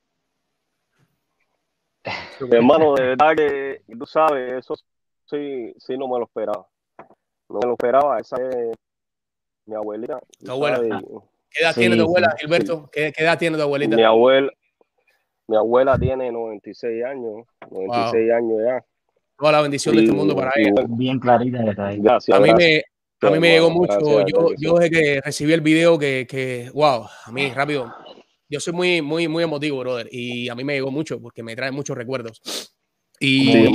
Hermano, de verdad que tú sabes, eso sí, sí no me lo esperaba. No me lo esperaba, esa es mi abuelita. Tu abuela. ¿Qué edad tiene tu abuela, Gilberto? ¿Qué, edad tiene tu abuelita? Mi abuela, mi abuela tiene 96 años, 96 años ya. Toda la bendición de este mundo para ella. Bien clarita Gracias. A mí me, a mí me llegó mucho. yo, yo desde que recibí el video que, que, wow, a mí rápido. Yo soy muy, muy, muy emotivo, brother. Y a mí me llegó mucho porque me trae muchos recuerdos. Y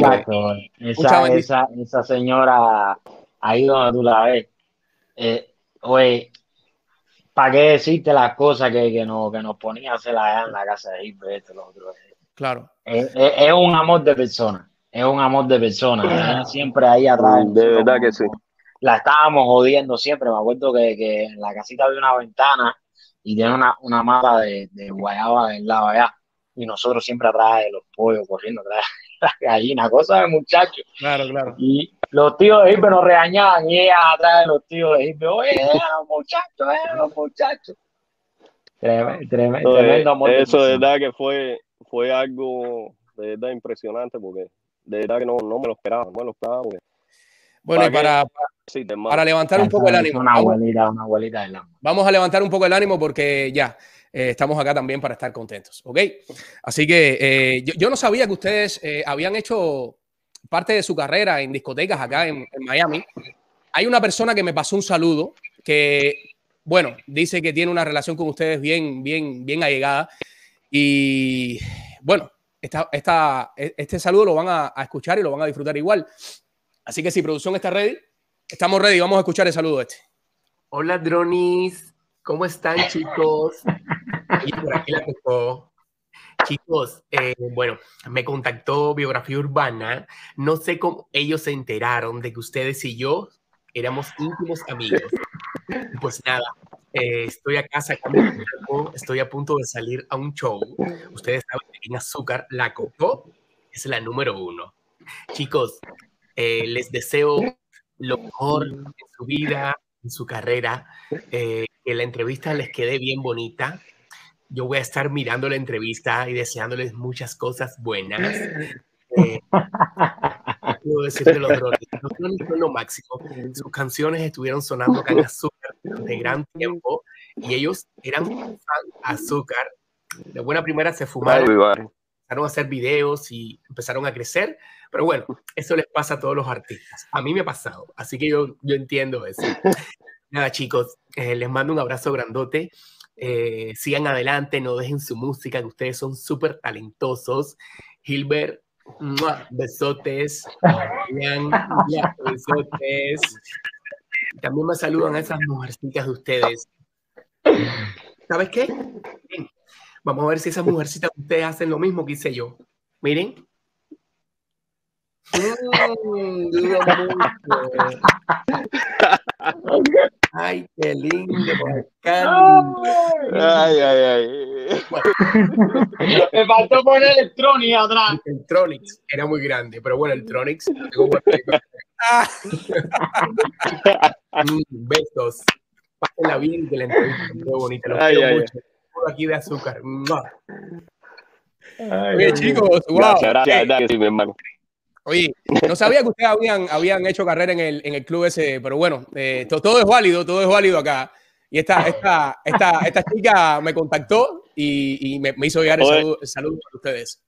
esa, esa, esa, señora ahí donde tú la ves. Eh, oye, ¿para qué decirte las cosas que, que, no, que nos ponía a hacer allá en la casa de esto, lo otro? Claro. Es, es, un amor de persona. Es un amor de persona. Siempre ahí atrás. De verdad que sí la estábamos jodiendo siempre. Me acuerdo que, que en la casita había una ventana y tiene una, una mata de, de guayaba del lado allá. Y nosotros siempre atrás de los pollos, corriendo atrás de la gallina, cosa de muchachos. Claro, claro. Y los tíos de Hirbe nos regañaban y ella atrás de los tíos de Hirbe, oye, los muchachos, eh, los muchachos. Tremendo, tremendo, tremendo Eso de verdad que fue, fue algo de verdad impresionante porque de verdad que no, no me lo esperaba, no me lo esperaba. Bueno, y para, para levantar un poco el ánimo. Una abuelita, una abuelita del Vamos a levantar un poco el ánimo porque ya eh, estamos acá también para estar contentos, ¿ok? Así que eh, yo, no sabía que ustedes eh, habían hecho parte de su carrera en discotecas acá en, Miami. Hay una persona que me pasó un saludo que, bueno, dice que tiene una relación con ustedes bien, bien, bien allegada. Y bueno, esta, esta, este saludo lo van a, a escuchar y lo van a disfrutar igual. Así que si producción está ready, Estamos ready, vamos a escuchar el saludo este. Hola, dronis. ¿Cómo están, chicos? Y por aquí la tocó. Chicos, eh, bueno, me contactó Biografía Urbana. No sé cómo ellos se enteraron de que ustedes y yo éramos íntimos amigos. Pues nada, eh, estoy acá sacando estoy a punto de salir a un show. Ustedes saben que en azúcar la coco es la número uno. Chicos, eh, les deseo lo mejor en su vida, en su carrera, eh, que la entrevista les quede bien bonita. Yo voy a estar mirando la entrevista y deseándoles muchas cosas buenas. Eh, puedo decirte los drones. Los drones son lo máximo. Sus canciones estuvieron sonando acá en Azúcar de gran tiempo y ellos eran fan Azúcar. De buena primera se fumaron, empezaron a hacer videos y empezaron a crecer pero bueno, eso les pasa a todos los artistas. A mí me ha pasado, así que yo, yo entiendo eso. Nada, chicos, eh, les mando un abrazo grandote. Eh, sigan adelante, no dejen su música, que ustedes son súper talentosos. Gilbert, besotes. besotes. También me saludan a esas mujercitas de ustedes. ¿Sabes qué? Vamos a ver si esas mujercitas de ustedes hacen lo mismo que hice yo. Miren. Mm, ay, qué lindo. Ay, ay, ay. Me faltó poner el Tronix atrás. El Tronix era muy grande, pero bueno, el Tronix. mm, besos. Pásenla bien, que la entrevista muy bonita. Lo quiero mucho. Aquí de azúcar. Oye, chicos, wow. Gracias, gracias, gracias, mi hermano. Oye, no sabía que ustedes habían, habían hecho carrera en el, en el club ese, pero bueno, eh, todo es válido, todo es válido acá. Y esta, esta, esta, esta chica me contactó y, y me, me, hizo llegar el saludo, el saludo, para ustedes.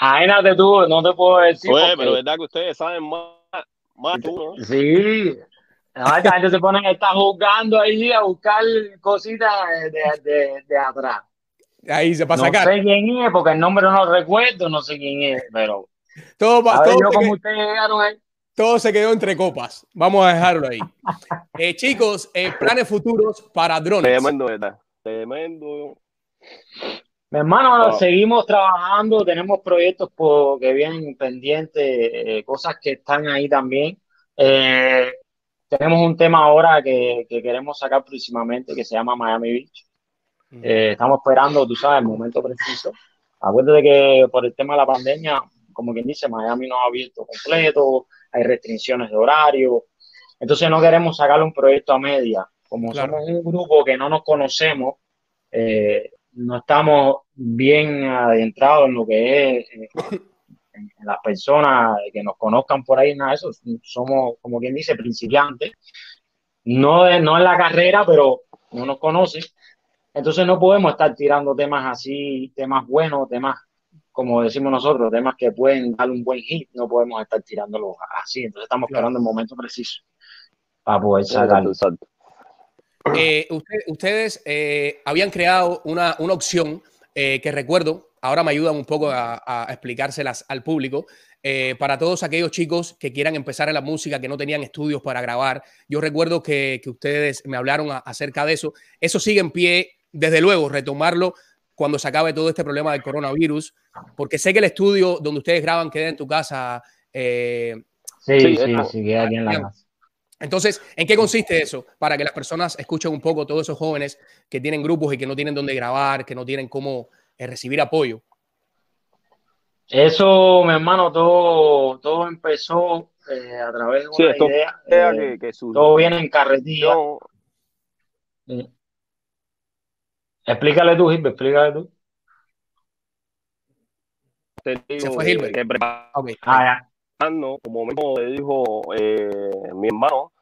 Imagínate tú, no te puedo decir. Oye, porque... pero verdad que ustedes saben más, más tú, ¿no? Sí. La gente se pone, está jugando ahí a buscar cositas de, de, de atrás. Ahí se pasa no sé quién es, porque el nombre no recuerdo, no sé quién es, pero. Todo, todo, yo, como ustedes llegaron ahí. todo se quedó entre copas. Vamos a dejarlo ahí. eh, chicos, eh, planes futuros para drones. Tremendo, ¿verdad? Tremendo. Mi hermano, oh. seguimos trabajando, tenemos proyectos por, que vienen pendientes, eh, cosas que están ahí también. Eh, tenemos un tema ahora que, que, queremos sacar próximamente que se llama Miami Beach. Eh, estamos esperando, tú sabes, el momento preciso. Acuérdate que por el tema de la pandemia, como quien dice, Miami no ha abierto completo, hay restricciones de horario. Entonces no queremos sacarle un proyecto a media. Como somos un grupo que no nos conocemos, eh, no estamos bien adentrado en lo que es eh, en, las personas que nos conozcan por ahí, nada de eso. Somos, como quien dice, principiantes. No, no en la carrera, pero no nos conocen. Entonces no podemos estar tirando temas así, temas buenos, temas, como decimos nosotros, temas que pueden dar un buen hit, no podemos estar tirándolos así. Entonces estamos esperando el momento preciso para poder sacarlo. Eh, ustedes eh, habían creado una, una opción eh, que recuerdo, ahora me ayudan un poco a, explicárselas al público, para todos aquellos chicos que quieran empezar en la música, que no tenían estudios para grabar. Yo recuerdo que, que ustedes me hablaron acerca de eso. Eso sigue en pie, desde luego, retomarlo cuando se acabe todo este problema del coronavirus, porque sé que el estudio donde ustedes graban queda en tu casa. sí, sí, sí, queda aquí en la casa. Entonces, ¿en qué consiste eso? Para que las personas escuchen un poco todos esos jóvenes que tienen grupos y que no tienen dónde grabar, que no tienen cómo eh, recibir apoyo. Eso, mi hermano, todo, todo empezó eh, a través de una idea. Eh, que, todo viene en carretilla. Explícale tú, Gilbert, explícale tú. Se fue Gilbert. Okay. Ah, como mismo le dijo mi hermano,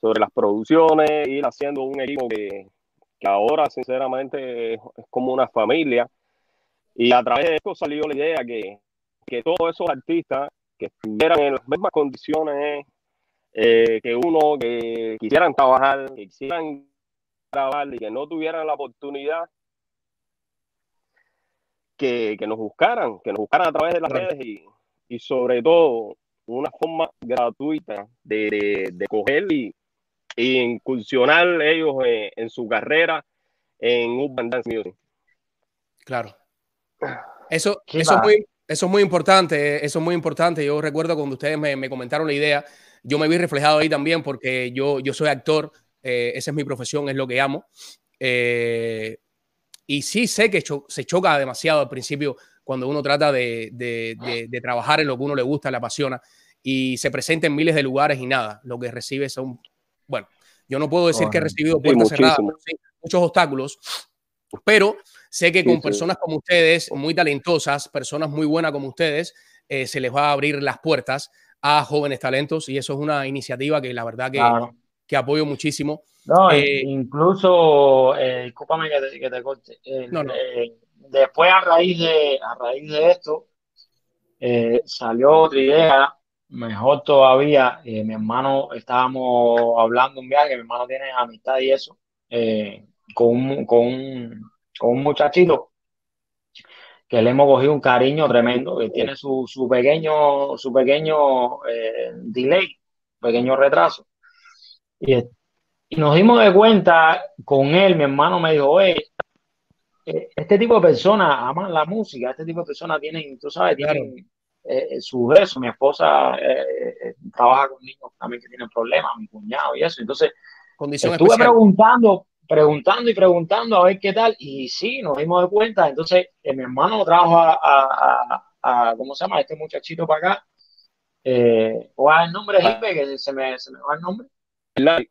sobre las producciones, ir haciendo un equipo que, ahora sinceramente es, como una familia. Y a través de esto salió la idea que, que todos esos artistas que estuvieran en las mismas condiciones eh, que uno, que quisieran trabajar, que quisieran trabajar y que no tuvieran la oportunidad, que, nos buscaran, que nos buscaran a través de las redes y, y sobre todo una forma gratuita de, de coger y, y incursionar ellos en, su carrera en Urban Dance Music. Claro. Eso, eso, es muy, eso es muy importante, eso es muy importante. Yo recuerdo cuando ustedes me, comentaron la idea, yo me vi reflejado ahí también porque yo, yo soy actor, eh, esa es mi profesión, es lo que amo. Eh, y sí sé que se choca demasiado al principio cuando uno trata de, de, de, trabajar en lo que uno le gusta, le apasiona, y se presenta en miles de lugares y nada, lo que recibe son bueno, yo no puedo decir que he recibido puertas cerradas, muchos obstáculos, pero sé que con personas como ustedes, muy talentosas, personas muy buenas como ustedes, eh, se les va a abrir las puertas a jóvenes talentos y eso es una iniciativa que la verdad que, que apoyo muchísimo. No, eh, incluso, eh, discúlpame que te, corte. después a raíz de, a raíz de esto, salió otra idea Mejor todavía, eh, mi hermano, estábamos hablando un viaje, mi hermano tiene amistad y eso, eh, con, un, con, un, con un muchachito que le hemos cogido un cariño tremendo, que tiene su, su pequeño, su pequeño eh, delay, pequeño retraso. Y, y, nos dimos de cuenta con él, mi hermano me dijo, oye, este tipo de personas aman la música, este tipo de personas tienen, tú sabes, tienen, eh, su eso. Mi esposa eh, eh, trabaja con niños también que tienen problemas, mi cuñado y eso. Entonces, estuve preguntando, preguntando y preguntando a ver qué tal. Y sí, nos dimos de cuenta. Entonces, mi hermano trajo a, a, ¿cómo se llama? Este muchachito para acá. ¿Cuál es el nombre, ah. Que se me, se me va el nombre. Light.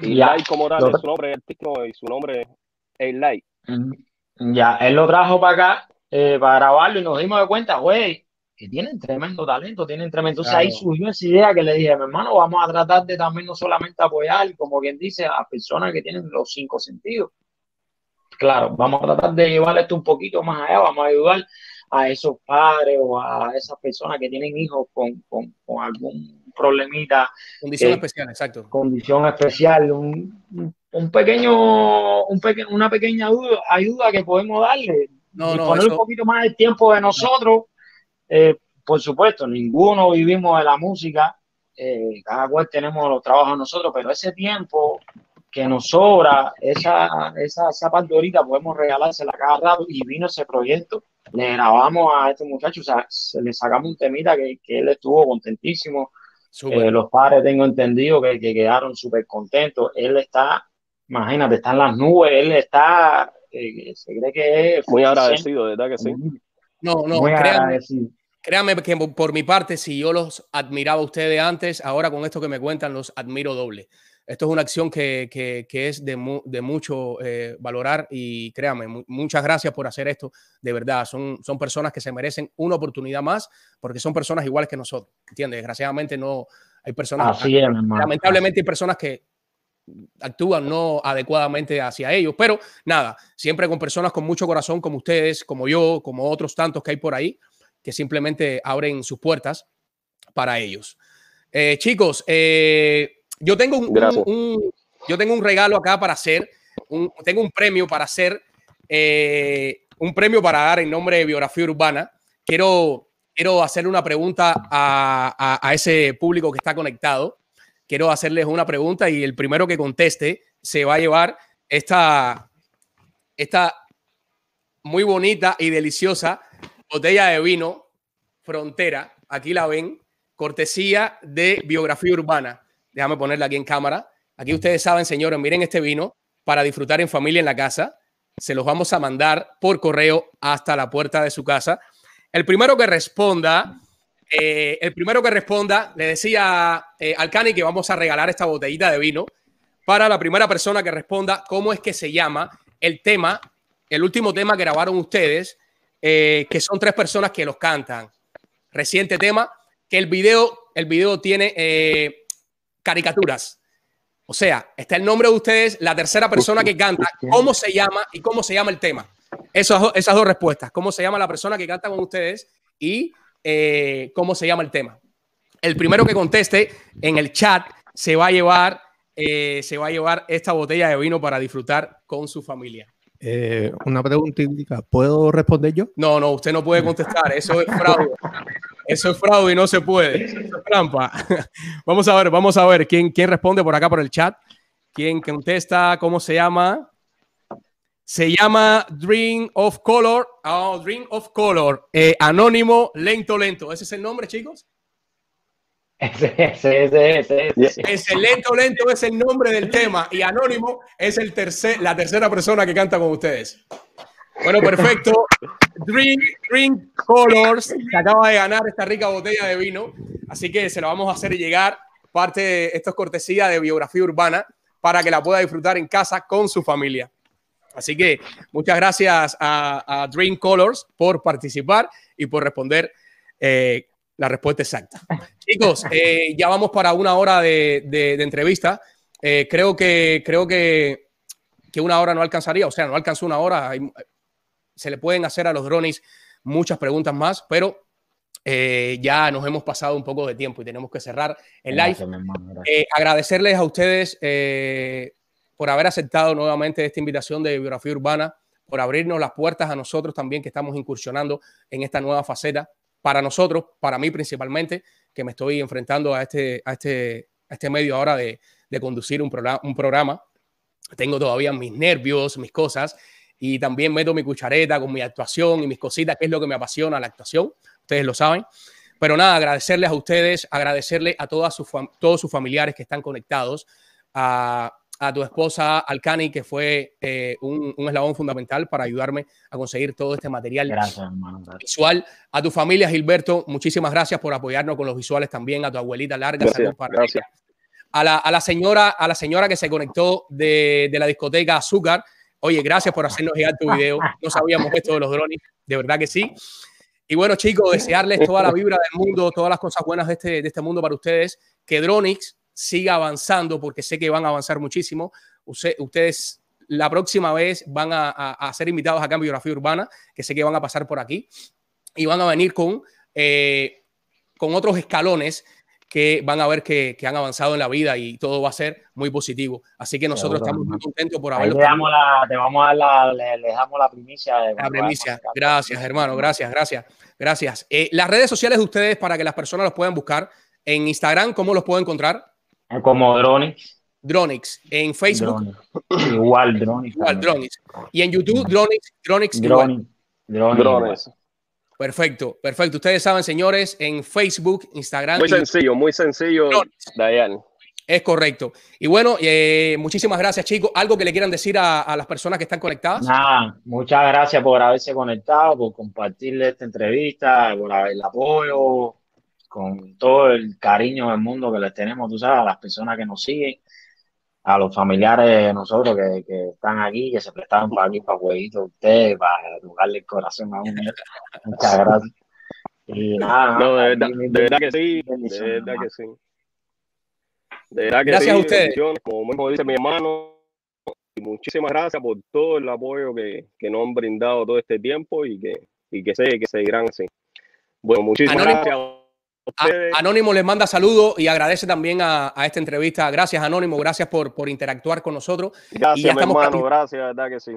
Y Light como tal, su nombre artístico y su nombre es Light. Ya, él lo trajo para acá eh, para grabarlo y nos dimos de cuenta, güey, que tienen tremendo talento, tienen tremendo. Entonces ahí surgió esa idea que le dije, mi hermano, vamos a tratar de también no solamente apoyar, como quien dice, a personas que tienen los cinco sentidos. Claro, vamos a tratar de llevar esto un poquito más allá, vamos a ayudar a esos padres o a esas personas que tienen hijos con, con, con algún problemita. Condición especial, exacto. Condición especial, un, un pequeño, un peque, una pequeña ayuda, ayuda que podemos darle no, no, poner un poquito más de tiempo de nosotros. Eh, por supuesto, ninguno vivimos de la música, eh, cada cual tenemos los trabajos nosotros, pero ese tiempo que nos sobra, esa, esa, esa parte ahorita podemos regalársela cada rato y vino ese proyecto, le grabamos a este muchacho, o sea, se le sacamos un temita que, que él estuvo contentísimo, eh, los padres tengo entendido que, que quedaron súper contentos, él está, imagínate, está en las nubes, él está se cree que es muy agradecido, ¿verdad que sí? No, no, créanme, créanme, que por mi parte, si yo los admiraba a ustedes antes, ahora con esto que me cuentan, los admiro doble. Esto es una acción que, que, es de, de mucho eh, valorar y créame, muchas gracias por hacer esto. De verdad, son, son personas que se merecen una oportunidad más porque son personas iguales que nosotros. ¿Entiendes? Desgraciadamente no hay personas. Así es, lamentablemente hay personas que actúan no adecuadamente hacia ellos, pero nada, siempre con personas con mucho corazón como ustedes, como yo, como otros tantos que hay por ahí, que simplemente abren sus puertas para ellos. Eh, chicos, eh, yo tengo un, yo tengo un regalo acá para hacer, tengo un premio para hacer, eh, un premio para dar en nombre de Biografía Urbana. Quiero, quiero hacerle una pregunta a, a, ese público que está conectado. Quiero hacerles una pregunta y el primero que conteste se va a llevar esta, esta muy bonita y deliciosa botella de vino Frontera. Aquí la ven, cortesía de Biografía Urbana. Déjame ponerla aquí en cámara. Aquí ustedes saben, señores, miren este vino para disfrutar en familia en la casa. Se los vamos a mandar por correo hasta la puerta de su casa. El primero que responda, eh, el primero que responda, le decía eh, al Cani que vamos a regalar esta botellita de vino para la primera persona que responda cómo es que se llama el tema, el último tema que grabaron ustedes, eh, que son tres personas que los cantan. Reciente tema, que el video, el video tiene caricaturas. O sea, está el nombre de ustedes, la tercera persona que canta, cómo se llama y cómo se llama el tema. Esas, esas dos respuestas, cómo se llama la persona que canta con ustedes y eh, cómo se llama el tema. El primero que conteste en el chat se va a llevar, eh, se va a llevar esta botella de vino para disfrutar con su familia. Eh, una pregunta ¿puedo responder yo? No, no, usted no puede contestar, eso es fraude. Eso es fraude y no se puede. Eso es trampa. Vamos a ver, vamos a ver quién, quién responde por acá por el chat. ¿Quién contesta? ¿Cómo se llama? Se llama Dream of Color. Oh, Dream of Color. Eh, anónimo, lento, lento. ¿Ese es el nombre, chicos? Ese, ese, ese, ese. Ese lento, lento es el nombre del tema y anónimo es el tercer, la tercera persona que canta con ustedes. Bueno, perfecto. Dream, Dream Colors que acaba de ganar esta rica botella de vino. Así que se la vamos a hacer llegar. Parte de esto es cortesía de biografía urbana para que la pueda disfrutar en casa con su familia. Así que muchas gracias a, Dream Colors por participar y por responder eh, la respuesta exacta. Chicos, eh, ya vamos para una hora de, entrevista. Eh, creo que creo que, que, una hora no alcanzaría, o sea, no alcanzó una hora se le pueden hacer a los drones muchas preguntas más, pero eh, ya nos hemos pasado un poco de tiempo y tenemos que cerrar el live. Eh, agradecerles a ustedes eh, por haber aceptado nuevamente esta invitación de biografía urbana, por abrirnos las puertas a nosotros también que estamos incursionando en esta nueva faceta. Para nosotros, para mí principalmente, que me estoy enfrentando a este, a este, a este medio ahora de, de conducir un, programa, un programa. Tengo todavía mis nervios, mis cosas, y también meto mi cuchareta con mi actuación y mis cositas, que es lo que me apasiona la actuación, ustedes lo saben. Pero nada, agradecerles a ustedes, agradecerle a todas sus, todos sus familiares que están conectados, a, a tu esposa Alcani, que fue eh, un, un, eslabón fundamental para ayudarme a conseguir todo este material visual. A tu familia, Gilberto, muchísimas gracias por apoyarnos con los visuales también. A tu abuelita Larga, gracias, para gracias. A la, a la, señora, a la señora que se conectó de, de la discoteca Azúcar, Oye, gracias por hacernos llegar tu video. No sabíamos esto de los drones, de verdad que sí. Y bueno, chicos, desearles toda la vibra del mundo, todas las cosas buenas de este, de este mundo para ustedes. Que Dronix siga avanzando, porque sé que van a avanzar muchísimo. ustedes la próxima vez van a, ser invitados acá en Biografía Urbana, que sé que van a pasar por aquí. Y van a venir con, eh, con otros escalones que van a ver que, que, han avanzado en la vida y todo va a ser muy positivo. Así que nosotros estamos muy contentos por haberlo. Le damos la, te vamos a dar la, le, damos la primicia. la primicia. Gracias, hermano. Gracias, gracias, gracias. Eh, las redes sociales de ustedes para que las personas los puedan buscar. En Instagram, ¿cómo los puedo encontrar? Como Dronix. Dronix. En Facebook. Igual, Dronix. Igual, Dronix. Y en YouTube, Dronix. Dronix. Dronix. Dronix. Perfecto, perfecto. Ustedes saben, señores, en Facebook, Instagram. Muy sencillo, muy sencillo, Dayan. Es correcto. Y bueno, eh, muchísimas gracias, chicos. ¿Algo que le quieran decir a, las personas que están conectadas? Nada, muchas gracias por haberse conectado, por compartirle esta entrevista, por el apoyo, con todo el cariño del mundo que les tenemos, tú sabes, a las personas que nos siguen. A los familiares de nosotros que, que están aquí, que se prestaron para aquí, para jueguitos ustedes, para tocarle el corazón a uno. Muchas gracias. Y nada, no, de verdad, de verdad que sí, de verdad que sí. De verdad que gracias sí, a ustedes. Como mismo dice mi hermano, y muchísimas gracias por todo el apoyo que, que nos han brindado todo este tiempo y que, y que sé que seguirán así. Bueno, muchísimas Anónimo, gracias. A, Anónimo les manda saludos y agradece también a, a, esta entrevista. Gracias, Anónimo, gracias por, por interactuar con nosotros. Gracias, y ya hermano, gracias, verdad que sí.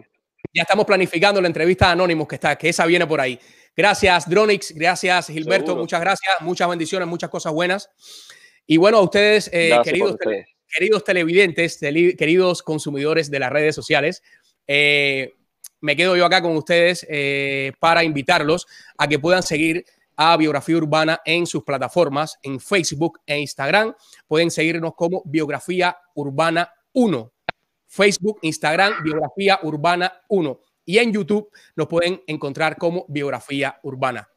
Ya estamos planificando la entrevista a Anónimos que está, que esa viene por ahí. Gracias, Dronix, gracias, Gilberto, Seguro. muchas gracias, muchas bendiciones, muchas cosas buenas. Y bueno, a ustedes, eh, queridos, queridos televidentes, tele- queridos consumidores de las redes sociales, eh, me quedo yo acá con ustedes eh, para invitarlos a que puedan seguir a Biografía Urbana en sus plataformas, en Facebook e Instagram. Pueden seguirnos como Biografía Urbana 1. Facebook, Instagram, Biografía Urbana 1. Y en YouTube nos pueden encontrar como Biografía Urbana.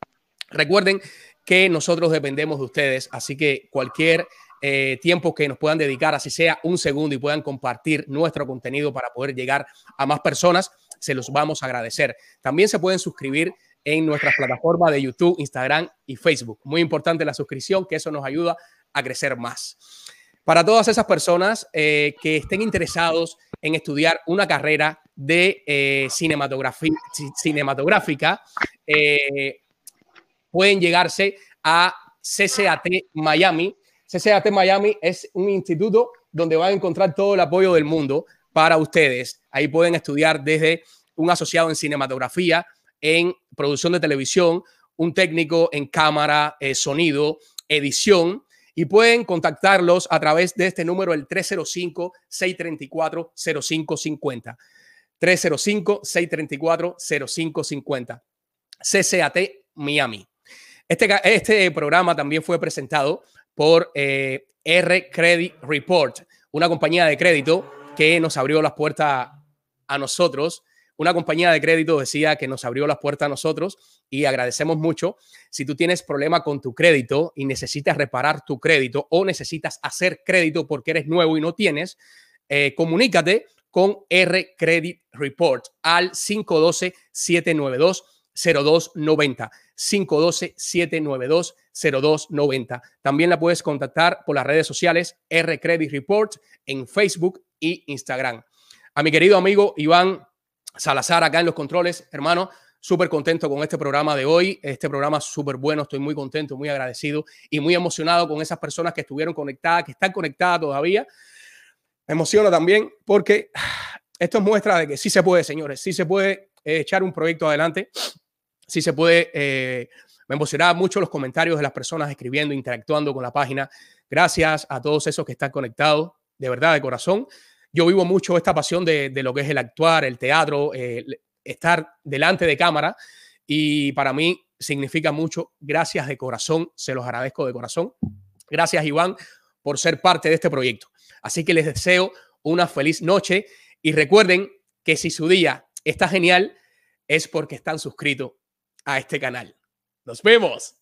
Recuerden que nosotros dependemos de ustedes, así que cualquier eh, tiempo que nos puedan dedicar, así sea un segundo y puedan compartir nuestro contenido para poder llegar a más personas, se los vamos a agradecer. También se pueden suscribir en nuestras plataformas de YouTube, Instagram y Facebook. Muy importante la suscripción, que eso nos ayuda a crecer más. Para todas esas personas eh, que estén interesados en estudiar una carrera de eh, cinematográfica, eh, pueden llegarse a CCAT Miami. CCAT Miami es un instituto donde van a encontrar todo el apoyo del mundo para ustedes. Ahí pueden estudiar desde un asociado en cinematografía, en producción de televisión, un técnico en cámara, eh, sonido, edición, y pueden contactarlos a través de este número, el 305-634-0550. 305-634-0550. CCAT Miami. Este, este programa también fue presentado por eh, R Credit Report, una compañía de crédito que nos abrió las puertas a nosotros. Una compañía de crédito decía que nos abrió las puertas a nosotros y agradecemos mucho. Si tú tienes problema con tu crédito y necesitas reparar tu crédito o necesitas hacer crédito porque eres nuevo y no tienes, eh, comunícate con R Credit Report al 512-792-0290. 512-792-0290. También la puedes contactar por las redes sociales R Credit Report en Facebook y Instagram. A mi querido amigo Iván Salazar acá en los controles, hermano, súper contento con este programa de hoy. Este programa súper bueno, estoy muy contento, muy agradecido y muy emocionado con esas personas que estuvieron conectadas, que están conectadas todavía. Me emociona también porque esto es muestra de que sí se puede, señores, sí se puede eh, echar un proyecto adelante, sí se puede. Eh, me emocionaba mucho los comentarios de las personas escribiendo, interactuando con la página. Gracias a todos esos que están conectados, de verdad, de corazón. Yo vivo mucho esta pasión de, de lo que es el actuar, el teatro, eh, estar delante de cámara y para mí significa mucho. Gracias de corazón, se los agradezco de corazón. Gracias, Iván, por ser parte de este proyecto. Así que les deseo una feliz noche y recuerden que si su día está genial es porque están suscritos a este canal. Nos vemos.